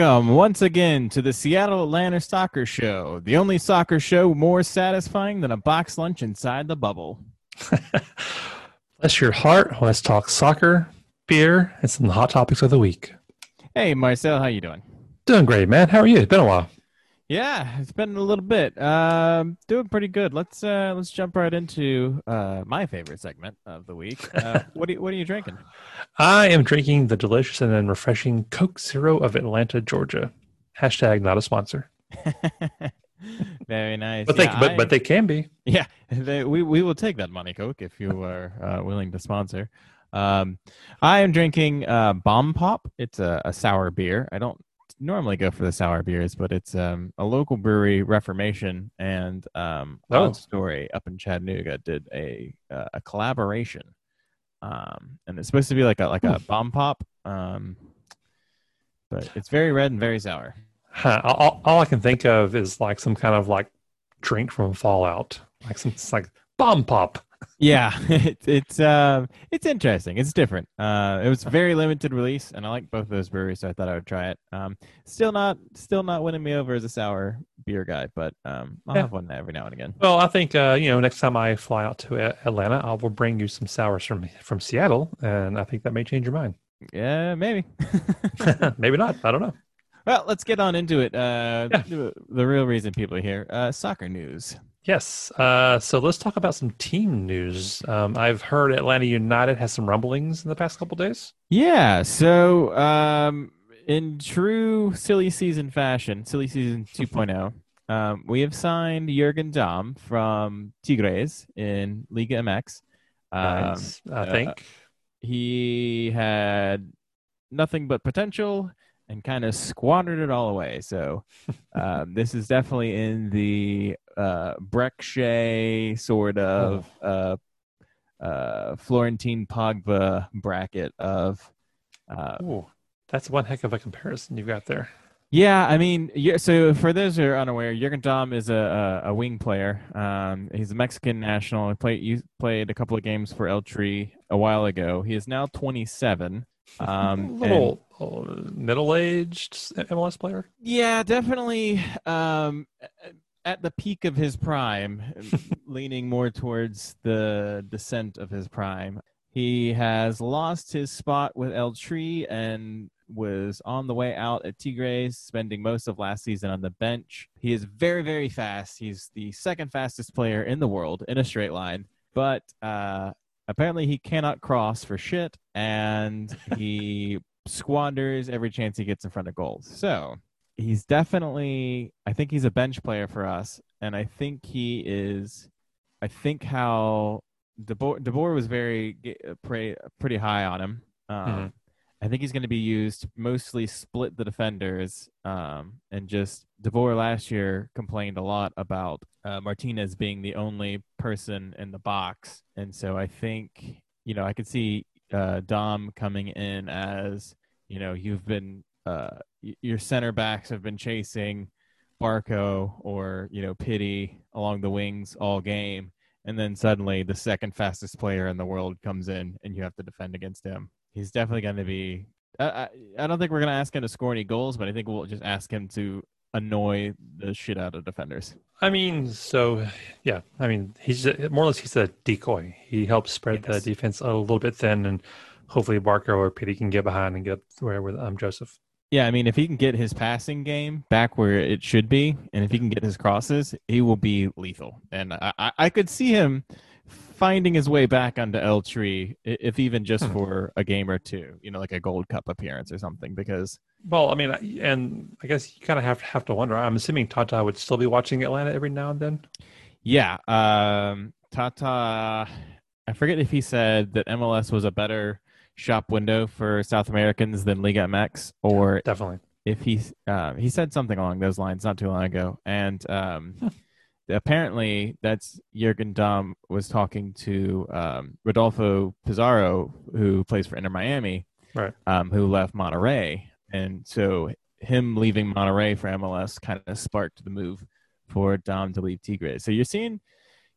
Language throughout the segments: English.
Welcome once again to the Seattle Atlanta Soccer Show, the only soccer show more satisfying than a box lunch inside the bubble. Bless your heart. Let's talk soccer, beer, and some hot topics of the week. Hey, Marcel, how you doing? Doing great, man. How are you? It's been a while. Yeah, it's been a little bit. Um, doing pretty good. Let's uh, let's jump right into uh, my favorite segment of the week. Uh, what are you, what are you drinking? I am drinking the delicious and then refreshing Coke Zero of Atlanta, Georgia. Hashtag not a sponsor, Very nice. but they Yeah, but, I- but they can be. Yeah, they, we we will take that money, Coke, if you are uh, willing to sponsor. Um, I am drinking uh, Bomb Pop. It's a, a sour beer. I don't normally go for the sour beers, but it's um, a local brewery, Reformation, and um, Oh. Odd Story up in Chattanooga did a uh, a collaboration, um, and it's supposed to be like a like a Bomb Pop, um, but it's very red and very sour. Huh. All, all I can think of is like some kind of like drink from Fallout, like some it's like bomb pop. Yeah, it's it's um it's interesting. It's different. Uh, it was very limited release, and I like both of those breweries, so I thought I would try it. Um, still not still not winning me over as a sour beer guy, but um, I'll Yeah. have one every now and again. Well, I think uh, you know next time I fly out to A- Atlanta, I will bring you some sours from from Seattle, and I think that may change your mind. Yeah, maybe. Maybe not. I don't know. well, let's get on into it. Uh, Yeah. the, the real reason people are here. Uh, soccer news. Yes. Uh, so let's talk about some team news. Um, I've heard Atlanta United has some rumblings in the past couple days. Yeah, so um, in true silly season fashion, silly season 2.0, um, we have signed Jurgen Damm from Tigres in Liga MX. Um, Nice, I uh, think. he had nothing but potential and kind of squandered it all away. So um, this is definitely in the uh, Brek Shea sort of uh, uh, Florentin Pogba bracket of. Uh, Ooh, that's one heck of a comparison you've got there. yeah, I mean, yeah, so for those who are unaware, Jurgen Damm is a, a, a wing player. Um, he's a Mexican national. He played, you played a couple of games for El Tri a while ago. He is now 27. Um, little middle-aged MLS player. yeah, definitely um, at the peak of his prime, leaning more towards the descent of his prime. He has lost his spot with El Tri and was on the way out at Tigres, spending most of last season on the bench. He is very, very fast. He's the second fastest player in the world in a straight line, but uh, apparently he cannot cross for shit, and he squanders every chance he gets in front of goals. So he's definitely, I think he's a bench player for us, and I think he is. I think how DeBoer, DeBoer was very pretty, pretty high on him. Um, Mhm. I think he's going to be used mostly split the defenders, um, and just DeBoer last year complained a lot about uh, Martinez being the only person in the box, and so I think you know I could see uh, Damm coming in as you know you've been uh, your center backs have been chasing Barco or you know Pity along the wings all game, and then suddenly the second fastest player in the world comes in and you have to defend against him. He's definitely going to be. I, I, don't think we're going to ask him to score any goals, but I think we'll just ask him to annoy the shit out of defenders. I mean, so yeah. I mean, he's more or less he's a decoy. He helps spread Yes. the defense a little bit thin, and hopefully Barco or Pity can get behind and get where with um, Josef. Yeah, I mean, if he can get his passing game back where it should be, and if he can get his crosses, he will be lethal. And I, I, could see him finding his way back onto El Tri, if even just Hmm. for a game or two, you know, like a Gold Cup appearance or something. Because Well, I mean, and I guess you kind of have have to wonder. I'm assuming Tata would still be watching Atlanta every now and then. yeah, um, Tata, I forget if he said that MLS was a better shop window for South Americans than Liga MX, or Definitely. if he um, he said something along those lines not too long ago, and um, apparently that's Jurgen Damm was talking to um, Rodolfo Pizarro, who plays for Inter Miami, Right. um, who left Monterrey, and so him leaving Monterrey for MLS kind of sparked the move for Damm to leave Tigres. So you're seeing.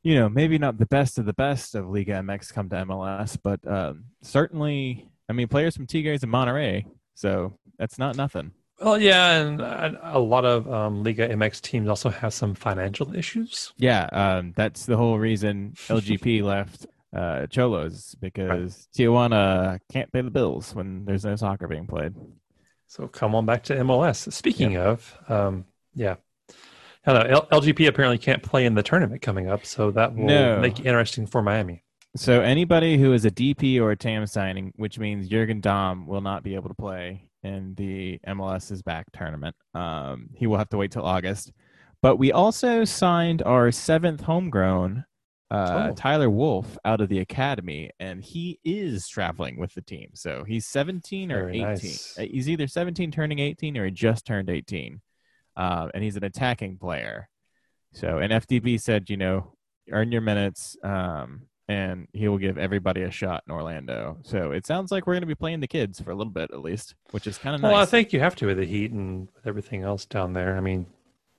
You know, maybe not the best of the best of Liga MX come to MLS, but um, certainly, I mean, players from Tigres and Monterrey, so that's not nothing. Well, yeah, and a lot of um, Liga MX teams also have some financial issues. Yeah, um, that's the whole reason LGP left uh, Xolos because Tijuana can't pay the bills when there's no soccer being played. So come on back to MLS. Speaking of, um, yeah, hello. L- LGP apparently can't play in the tournament coming up, so that will No. make it interesting for Miami. So anybody who is a DP or a TAM signing, which means Jurgen Damm will not be able to play in the MLS's back tournament. Um, he will have to wait till August. But we also signed our seventh homegrown, uh, Oh. Tyler Wolff, out of the academy, and he is traveling with the team. So he's 17 or Very 18. nice. Uh, He's either 17 turning 18 or he just turned 18. Um, and he's an attacking player. So, and FDB said, you know, earn your minutes, um, and he will give everybody a shot in Orlando. So it sounds like we're going to be playing the kids for a little bit at least, which is kind of Well, I think you have to with the heat and with everything else down there. I mean,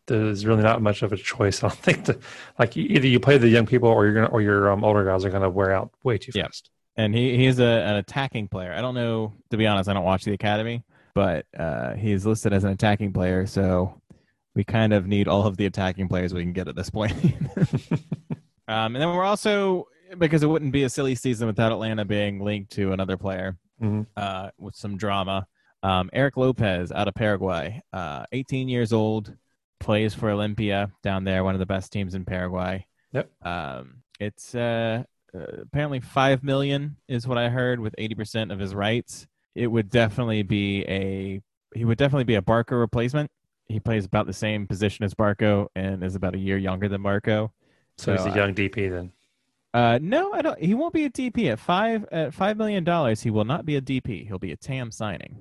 there's really not much of a choice. I don't think that, like, either you play the young people or you're gonna, or your um, older guys are gonna wear out way too Yeah. fast. and he he's a, an attacking player. I don't know to be honest. I don't watch the academy, but uh, he's listed as an attacking player. So we kind of need all of the attacking players we can get at this point. um, and then we're also because it wouldn't be a silly season without Atlanta being linked to another player. Mhm. uh, with some drama. Um, Eric Lopez out of Paraguay, uh, 18 years old, plays for Olimpia down there, one of the best teams in Paraguay. Yep. Um, it's uh, uh, apparently five million is what I heard, with 80% of his rights. It would definitely be a he would definitely be a Barco replacement. He plays about the same position as Barco and is about a year younger than Barco. So, he's a young DP then. Uh, no, I don't. He won't be a DP at five at five million dollars. He will not be a DP. He'll be a TAM signing,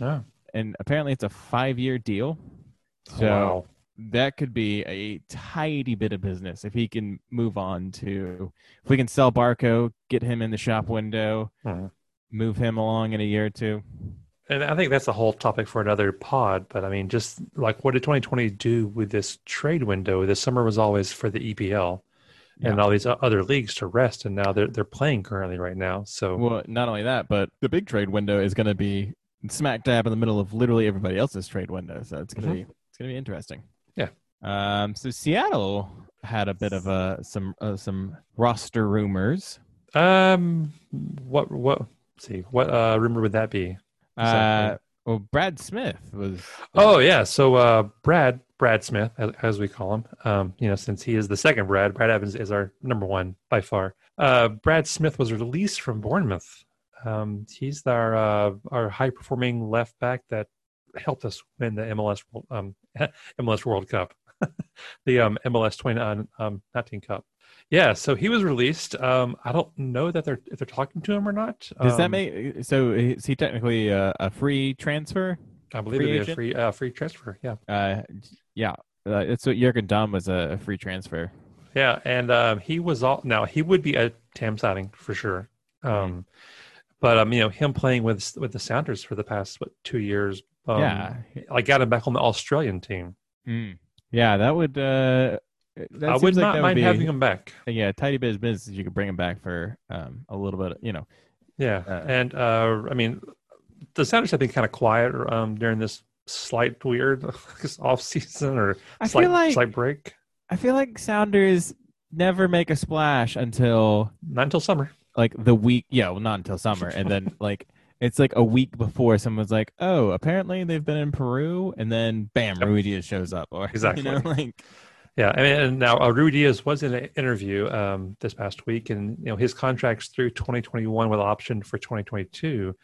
Oh, and apparently it's a five-year deal. So wow. that could be a tidy bit of business if he can move on to. If we can sell Barco, get him in the shop window, Mhm. move him along in a year or two. And I think that's a whole topic for another pod. But I mean, just like what did 2020 do with this trade window? This summer was always for the EPL and all these other leagues to rest, and now they're they're playing currently right now. So Well, not only that, but the big trade window is going to be smack dab in the middle of literally everybody else's trade window. So it's going to Mhm. be it's going to be interesting. Yeah. Um. So Seattle had a bit of a some uh, some roster rumors. Um, what what? see, what uh rumor would that be? Uh. Well, Brad Smith was. Oh yeah, so uh, Brad Brad Smith, as, as we call him, um, you know, since he is the second Brad, Brad Evans is our number one by far. Uh, Brad Smith was released from Bournemouth. Um, he's our uh, our high performing left back that helped us win the MLS World- um, MLS World Cup, the um, MLS 2019 um, 19 Cup. Yeah, so he was released. Um, I don't know that they're if they're talking to him or not. Does that Um, make so? Is he technically a, a free transfer? I believe free it'd be a free uh, free transfer. Yeah. Uh, yeah. Uh, it's what Jurgen Damm was a, a free transfer. Yeah, and um, he was all now he would be a Tam signing for sure. Um, But um, you know, him playing with with the Sounders for the past what two years. Um, yeah. I got him back on the Australian team. Mm. Yeah, that would. Uh, that I would like not that mind be, having him back. Yeah, a tidy bit of business. You could bring him back for um, a little bit. You know. Yeah, Uh, and uh, I mean, the Sounders have been kind of quiet um, during this slight weird off season or I slight feel like slight break. I feel like Sounders never make a splash until Not until summer. like the week. Yeah, well, not until summer, and then like it's like a week before someone's like, "Oh, apparently they've been in Peru," and then bam, Yep. Ruidiaz shows up, or Exactly. you know, like Yeah, I mean, and now uh, Ruidiaz was in an interview um, this past week, and you know his contract's through 2021 with option for 2022.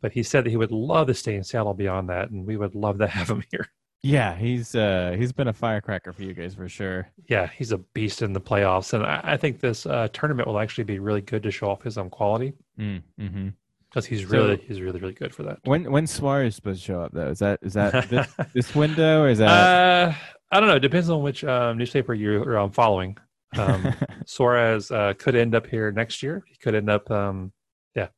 But he said that he would love to stay in Seattle beyond that, and we would love to have him here. yeah, he's uh he's been a firecracker for you guys for sure. Yeah, he's a beast in the playoffs, and I, I think this uh, tournament will actually be really good to show off his own quality Mm, hmm because he's So- really he's really really good for that. When when Suarez supposed to show up though? Is that is that this, this window or is that? uh, I don't know. It depends on which um, newspaper you're um, following. Um, Suarez uh, could end up here next year. He could end up, um, yeah.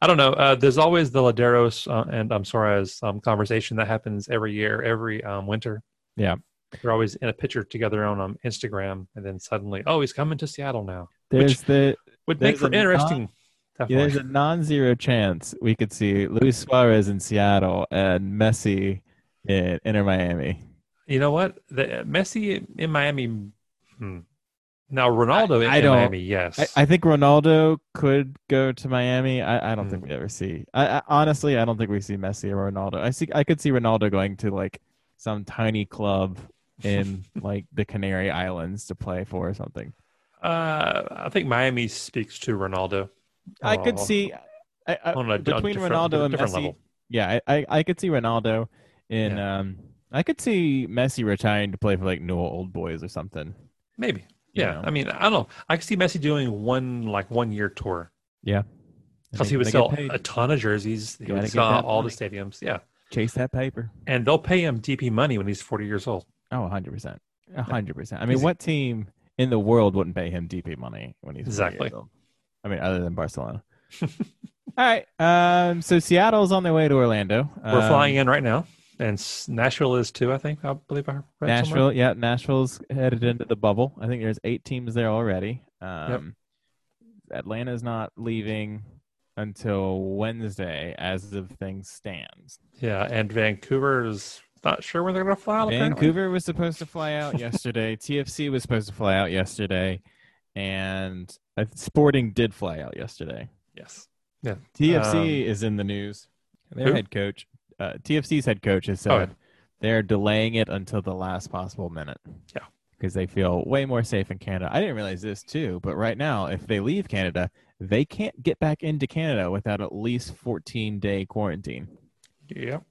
I don't know. Uh, there's always the Lodeiros uh, and um, Suarez um, conversation that happens every year, every um, winter. Yeah. They're always in a picture together on um, Instagram, and then suddenly, oh, he's coming to Seattle now. there's the Would make for interesting. Interesting. yeah, Definitely. there's a non-zero chance we could see Luis Suarez in Seattle and Messi in Inter Miami. You know what? The Messi in Miami. Hmm. Now Ronaldo in, I in Miami, yes. I, I think Ronaldo could go to Miami. I, I don't think Hmm. we ever see. I, I honestly, I don't think we see Messi or Ronaldo. I see. I could see Ronaldo going to like some tiny club in like the Canary Islands to play for or something. uh, I think Miami speaks to Ronaldo. I could Oh, see. I, I, on a, between on Ronaldo and Messi, level. yeah, I, I, I could see Ronaldo in. Um, I could see Messi retiring to play for like Newell Old Boys or something. Maybe. Yeah. know. I mean, I don't know. I could see Messi doing one like one year tour Yeah. because he would sell a ton of jerseys. He would sell all the stadiums. Yeah. chase that paper. And they'll pay him DP money when he's 40 years old. Oh, 100%. 100%. I mean, Easy. what team in the world wouldn't pay him DP money when he's 40 Exactly. Years old? I mean, other than Barcelona. All right. Um, so Seattle's on their way to Orlando. We're Um, flying in right now. And Nashville is too, I think. I believe I read somewhere. Nashville, yeah, Nashville's headed into the bubble. I think there's eight teams there already. Um, Atlanta's not leaving until Wednesday, as of things stands. Yeah. And Vancouver is not sure when they're going to fly out. apparently. Vancouver was supposed to fly out yesterday. TFC was supposed to fly out yesterday, and Sporting did fly out yesterday. Yes. Yeah. TFC is in the news. Their Um, who? head coach, uh, TFC's head coach, has said Oh, yeah. they're delaying it until the last possible minute. Yeah. because they feel way more safe in Canada. I didn't realize this too, but right now, if they leave Canada, they can't get back into Canada without at least 14 day quarantine. Yep.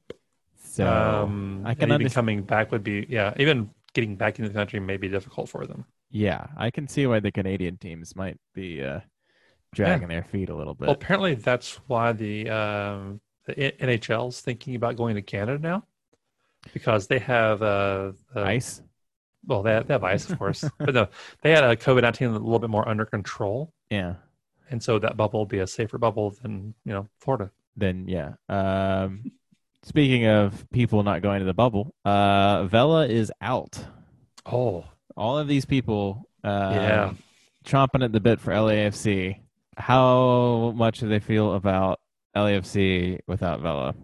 So um, I can even underst- coming back would be yeah. Even getting back into the country may be difficult for them. Yeah, I can see why the Canadian teams might be uh, dragging their feet a little bit. Well, apparently that's why the um, the NHL's thinking about going to Canada now because they have uh, uh Ice. well they have, they have ice of course, but no, they had a COVID nineteen a little bit more under control, Yeah. and so that bubble will be a safer bubble than you know Florida. Then yeah. Um, speaking of people not going to the bubble, uh, Vela is out. Oh All of these people, uh, Yeah. chomping at the bit for LAFC. How much do they feel about LAFC without Vela?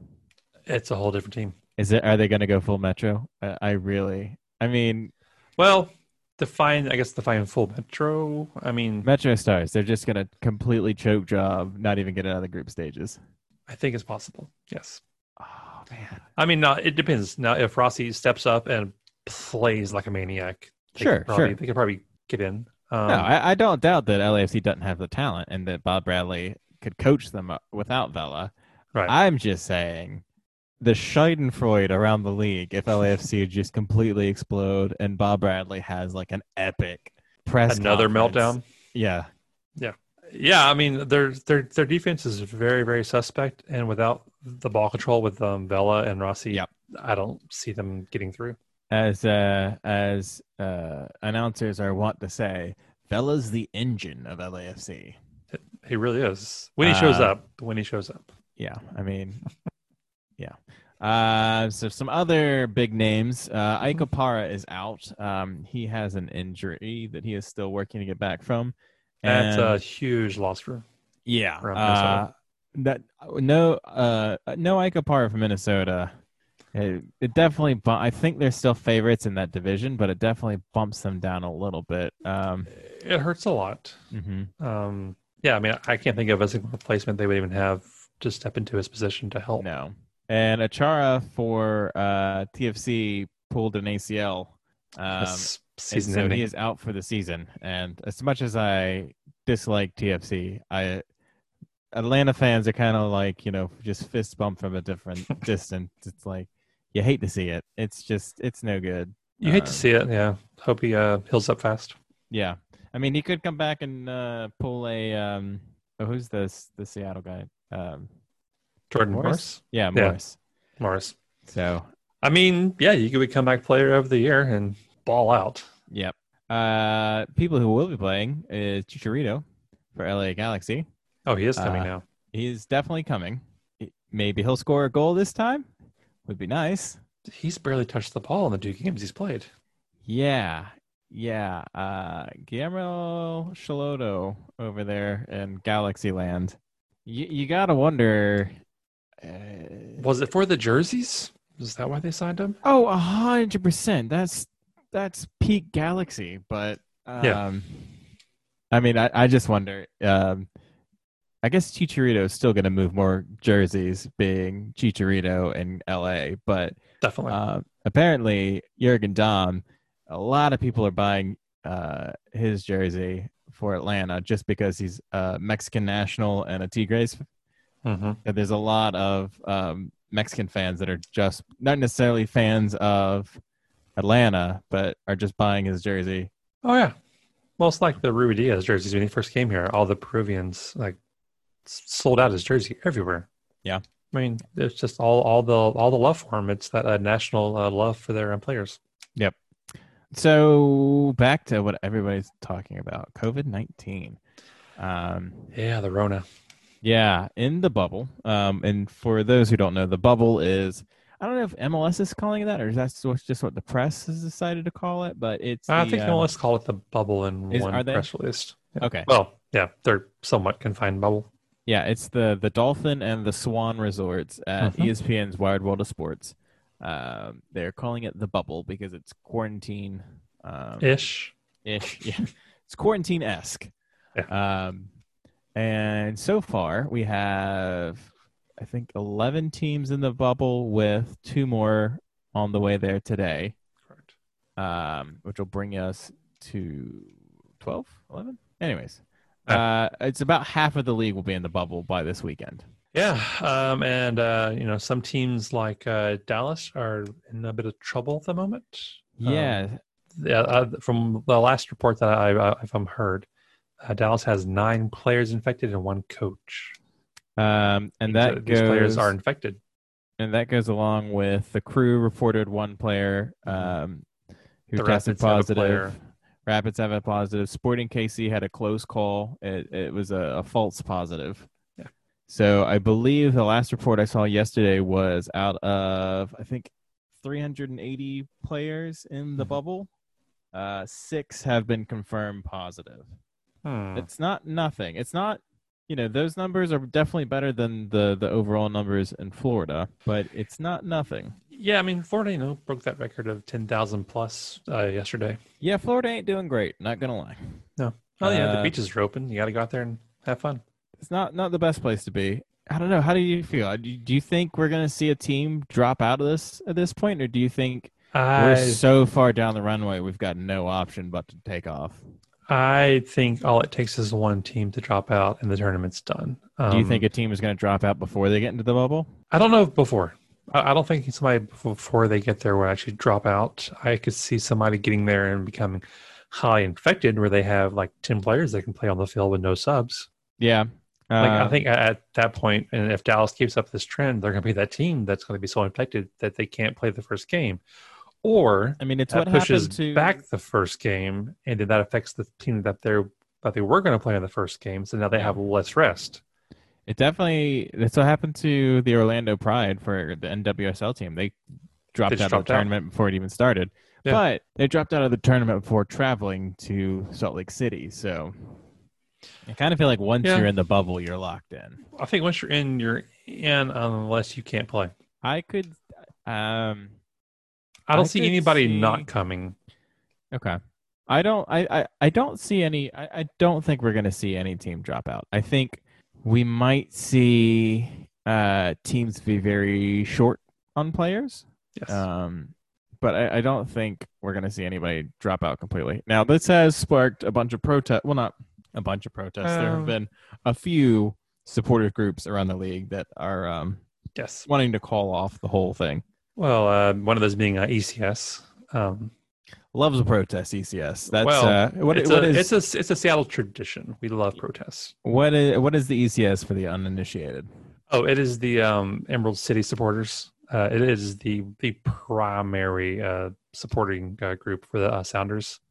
it's a whole different team. Is it? Are they going to go full Metro? Uh, I really. I mean, Well, define I guess define full metro. I mean, Metro Stars. They're just going to completely choke job, not even get out of the group stages. I think it's possible. Yes. Oh man. I mean, now it depends. Now, if Rossi steps up and plays like a maniac, they Sure, probably, sure. they could probably get in. Um, no, I, I don't doubt that LAFC doesn't have the talent and that Bob Bradley could coach them uh, without Vela. Right. I'm just saying the Schadenfreude around the league if LAFC just completely explode and Bob Bradley has like an epic press another conference. meltdown. Yeah. Yeah, I mean, their their their defense is very very suspect, and without the ball control with um, Vela and Rossi, Yep. I don't see them getting through. As uh as uh announcers are wont to say, Vela's the engine of LAFC. He really is when he shows Uh, up. When he shows up, Yeah, I mean, yeah. Uh, so some other big names. Uh, Ike Opara is out. Um, he has an injury that he is still working to get back from. that's a huge loss for. yeah. Uh, that no uh no Ike Opara from Minnesota. It, it definitely. Bu- I think they're still favorites in that division, but it definitely bumps them down a little bit. Um, It hurts a lot. mhm. Um, yeah, I mean, I can't think of a single replacement they would even have to step into his position to help. No. And Achara for uh, TFC pulled an ACL. Um, season so he is out for the season. And as much as I dislike TFC, I Atlanta fans are kind of like you know just fist bump from a different distance. It's like you hate to see it. It's just it's no good. you hate um, to see it. Yeah, hope he uh, heals up fast. Yeah, I mean he could come back and uh, pull a um. Oh, who's this? The Seattle guy. Um, Jordan Morris? Morris. yeah, Yeah. Morris. Morris. So I mean, yeah, you could become back player of the year and ball out. Yep. Uh, people who will be playing is Chicharito for LA Galaxy. Oh, he is coming Uh, now. He's definitely coming. Maybe he'll score a goal this time. Would be nice. He's barely touched the ball in the two games he's played. Yeah. Yeah. Uh, Guillermo Schelotto over there in Galaxy Land. You, you gotta wonder. Uh, Was it for the jerseys? Is that why they signed him? Oh, a hundred percent. That's that's peak Galaxy. But um, Yeah. I mean, I, I just wonder. Um, I guess Chicharito is still going to move more jerseys, being Chicharito in LA. But Definitely. uh, apparently, Jurgen Damm, a lot of people are buying uh, his jersey for Atlanta just because he's a Mexican national and a Tigres hmm that there's a lot of um, Mexican fans that are just not necessarily fans of Atlanta, but are just buying his jersey. Oh yeah. Well, it's like the Ruidiaz jerseys when he first came here. All the Peruvians like sold out his jersey everywhere. Yeah. I mean, it's just all all the all the love for him. It's that uh, national uh, love for their uh, players. Yep. So back to what everybody's talking about: COVID nineteen. Um, Yeah, the Rona. yeah, in the bubble. Um, and for those who don't know, the bubble is. I don't know if MLS is calling it that, or is that just what the press has decided to call it? But it's. I the, think uh, let's call it the bubble in is- one press release. Yeah. Okay. Well, yeah, they're somewhat confined bubble. Yeah, it's the the Dolphin and the Swan resorts at Mhm. ESPN's Wide World of Sports. Um, they're calling it the bubble because it's quarantine um, Ish. ish. Yeah, it's quarantine esque. Um, and so far we have, I think, eleven teams in the bubble with two more on the way there today, Correct. um, which will bring us to 12, 11? Anyways, Yeah. uh, it's about half of the league will be in the bubble by this weekend. Yeah, um, and uh, you know some teams like uh, Dallas are in a bit of trouble at the moment. Um, Yeah, yeah, uh, from the last report that I, I if I'm heard, uh, Dallas has nine players infected and one coach. um, and These- that these goes players are infected. and that goes along with the crew reported one player um, who The tested Rapids have a positive. Rapids have a positive. Sporting KC had a close call. It, it was a, a false positive. Yeah. So I believe the last report I saw yesterday was out of I think 380 players in the Mhm. bubble. Uh, six have been confirmed positive. Hmm. It's not nothing. It's not, you know, those numbers are definitely better than the the overall numbers in Florida, but it's not nothing. Yeah, I mean Florida, you know, broke that record of ten thousand plus uh, yesterday. Yeah, Florida ain't doing great. Not gonna lie, No. Oh yeah, the Uh, beaches are open. You got to go out there and have fun. it's not not the best place to be. I don't know. How do you feel? Do you, think we're gonna see a team drop out of this at this point, or do you think we're so far down the runway we've got no option but to take off? I think all it takes is one team to drop out and the tournament's done. do you Um, think a team is gonna drop out before they get into the bubble? I don't know before. I don't think somebody before they get there will actually drop out. I could see somebody getting there and becoming highly infected, where they have like ten players that can play on the field with no subs. Yeah. Like I Uh, think at that point, and if Dallas keeps up this trend, they're going to be that team that's going to be so infected that they can't play the first game, or I mean, it's what pushes to back the first game, and then that affects the team that they're that they were going to play in the first game. So now they have less rest. It definitely that's what happened to the Orlando Pride for the NWSL team. They dropped They out of dropped the out. tournament before it even started. Yeah. But they dropped out of the tournament before traveling to Salt Lake City. So I kind of feel like once Yeah. you're in the bubble, you're locked in. I think once you're in, you're in unless you can't play. I could um I don't I see anybody see- not coming. okay. I don't I, I, I don't see any I, I don't think we're gonna see any team drop out. I think we might see uh teams be very short on players. Yes. Um, but I, I don't think we're going to see anybody drop out completely. Now, this has sparked a bunch of protest. Well, not a bunch of protests. there have Um, been a few supportive groups around the league that are um, yes. wanting to call off the whole thing. Well, uh, one of those being uh, ECS. Um, Loves a protest, ECS. That's well, uh, what, it's, what a, is it's a it's a Seattle tradition. We love protests. what is what is the ECS for the uninitiated? Oh, it is the um, Emerald City supporters. Uh, it is the the primary uh, supporting uh, group for the uh, Sounders.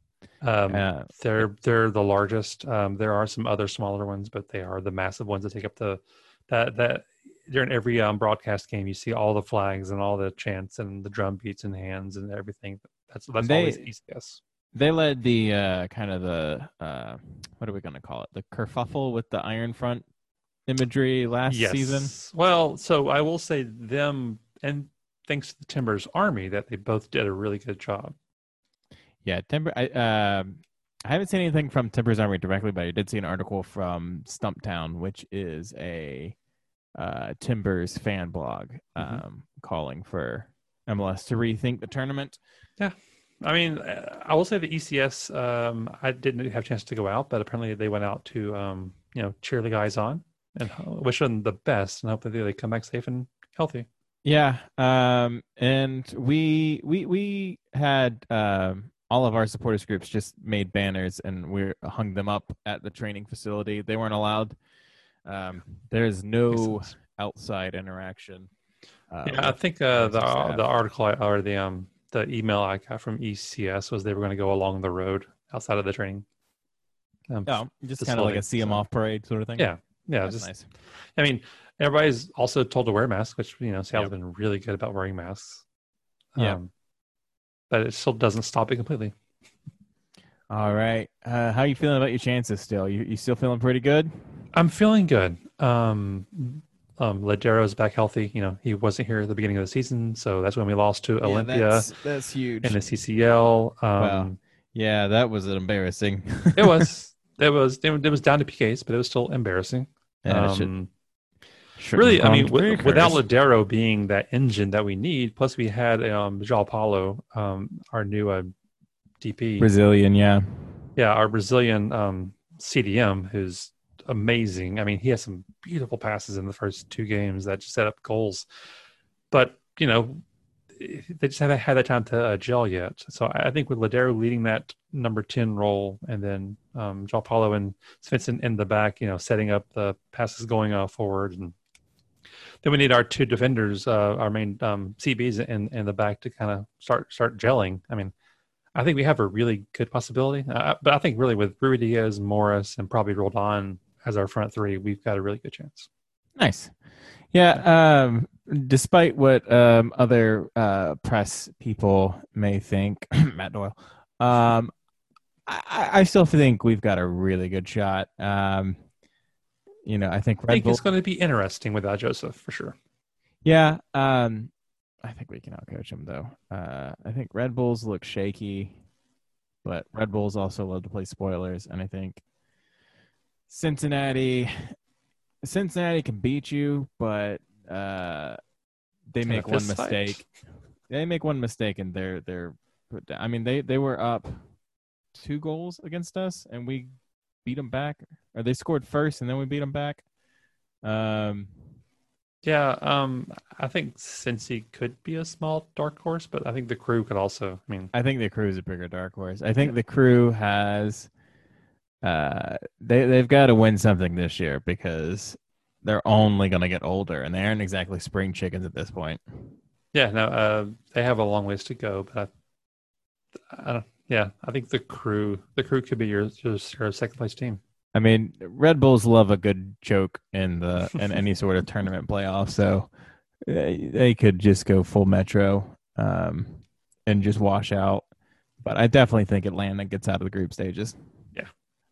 Um, Uh, they're they're the largest. Um, there are some other smaller ones, but they are the massive ones that take up the that that during every um, broadcast game you see all the flags and all the chants and the drum beats and hands and everything. That's that's They- always ECS. they led the uh, kind of the uh, what are we going to call it? The kerfuffle with the Iron Front imagery last yes. season. Well, so I will say them, and thanks to the Timbers Army that they both did a really good job. Yeah, Timber. I um, I haven't seen anything from Timbers Army directly, but I did see an article from Stumptown, which is a uh, Timbers fan blog, um, Mhm. calling for MLS to rethink the tournament. I mean, I will say the ECS. Um, I didn't have a chance to go out, but apparently they went out to um, you know cheer the guys on and wish them the best, and hope that they come back safe and healthy. Yeah, um, and we we we had um, all of our supporters groups just made banners and we hung them up at the training facility. They weren't allowed. Um, there's no outside interaction. Uh, yeah, I think uh, the staff. the article or the um the email I got from ECS was they were going to go along the road outside of the training. Um, Oh, just kind of like a see 'em so- off parade sort of thing. Yeah, yeah, That's just nice. I mean, everybody's also told to wear masks, which you know Seattle's Yep. been really good about wearing masks. Yeah. Um, but it still doesn't stop it completely. All right. Uh, how are you feeling about your chances still? You you still feeling pretty good? I'm feeling good. Um, um, Lodeiro's back healthy. You know, he wasn't here at the beginning of the season, so that's when we lost to Olimpia that's, that's huge. in the CCL. Um, Wow. yeah, that was embarrassing. it was, it was, it was down to PKs, but it was still embarrassing. Yeah, um, shouldn't really, I mean, with, without. Ladero being that engine that we need, plus we had um, João Paulo, um, our new uh, DP. Brazilian, yeah. yeah, our Brazilian um, CDM, who's amazing. I mean, he has some beautiful passes in the first two games that set up goals. But you know, they just haven't had that time to uh, gel yet. So I think with Lodeiro leading that number ten role, and then um, João Paulo and Svensson in the back, you know, setting up the passes going uh, forward, and then we need our two defenders, uh, our main um, CBs in in the back to kind of start start gelling. I mean. I think we have a really good possibility. Uh, but I think really with Ruidiaz, Morris, and probably Roldan as our front three, we've got a really good chance. Nice. Yeah. Um, despite what um, other uh, press people may think, Matt Doyle, um, I, I- I still think we've got a really good shot. Um, you know, I think I Red think Bull. it's going to be interesting without Josef for sure. Yeah. Um, I think we can outcoach him though. Uh, I think Red Bulls look shaky, but Red Bulls also love to play spoilers, and I think Cincinnati, Cincinnati can beat you, but uh, they make one fight. mistake. They make one mistake, and they're they're put down. I mean, they they were up two goals against us, and we beat them back. Or they scored first, and then we beat them back. Um, Yeah, um, I think Cincy could be a small dark horse, but I think the crew could also. I mean, I think the crew is a bigger dark horse. I think the crew has uh they they've got to win something this year because they're only going to get older and they aren't exactly spring chickens at this point. yeah, no, uh, they have a long ways to go, but I, I don't. Yeah, I think the crew, the crew could be your your, your second place team. I mean, Red Bulls love a good choke in the in any sort of tournament playoff, so they, they could just go full metro um and just wash out. But I definitely think Atlanta gets out of the group stages.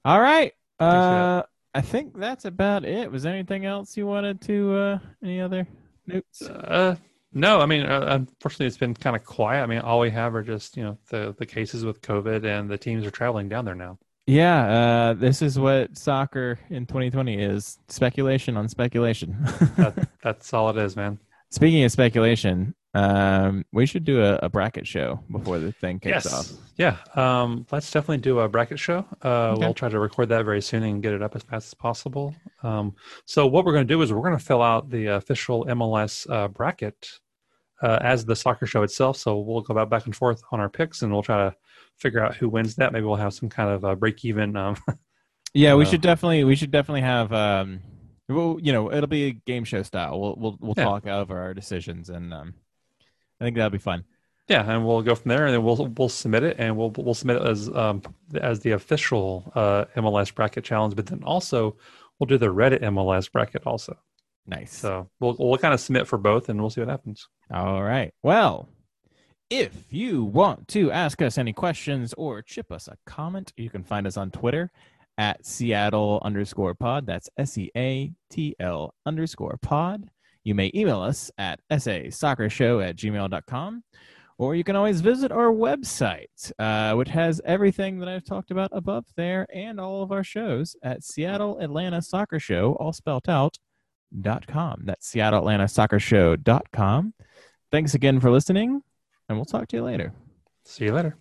All right. Uh I think that's about it. Was there anything else you wanted to uh any other notes? Uh, no, I mean, uh, unfortunately, it's been kind of quiet. I mean, all we have are just you know the the cases with COVID, and the teams are traveling down there now. Yeah, uh this is what soccer in 2020 is. Speculation on speculation. That, that's all it is, man. Speaking of speculation, um, we should do a, a bracket show before the thing kicks yes, off. yeah. Um, let's definitely do a bracket show. Uh, Okay. We'll try to record that very soon and get it up as fast as possible. Um, so what we're going to do is we're going to fill out the official MLS uh, bracket uh, as the soccer show itself. So we'll go back back and forth on our picks, and we'll try to figure out who wins that. Maybe we'll have some kind of uh, break even. Um, Yeah, we Uh, should definitely we should definitely have um, well, you know, it'll be a game show style. We'll we'll we'll Yeah. talk over our decisions, and um, I think that'll be fun. Yeah, and we'll go from there, and then we'll we'll submit it, and we'll we'll submit it as um as the official uh, MLS bracket challenge. But then also we'll do the Reddit MLS bracket also. Nice. So we'll we'll kind of submit for both, and we'll see what happens. All right. Well, if you want to ask us any questions or chip us a comment, you can find us on Twitter at Seattle underscore pod. That's S E A T L underscore pod. You may email us at sasoccershow at gmail.com, or you can always visit our website, uh, which has everything that I've talked about above there and all of our shows at Seattle Atlanta Soccer Show, all spelled out, dot com. That's Seattle Atlanta Soccer Show dot com. Thanks again for listening, and we'll talk to you later. See you later.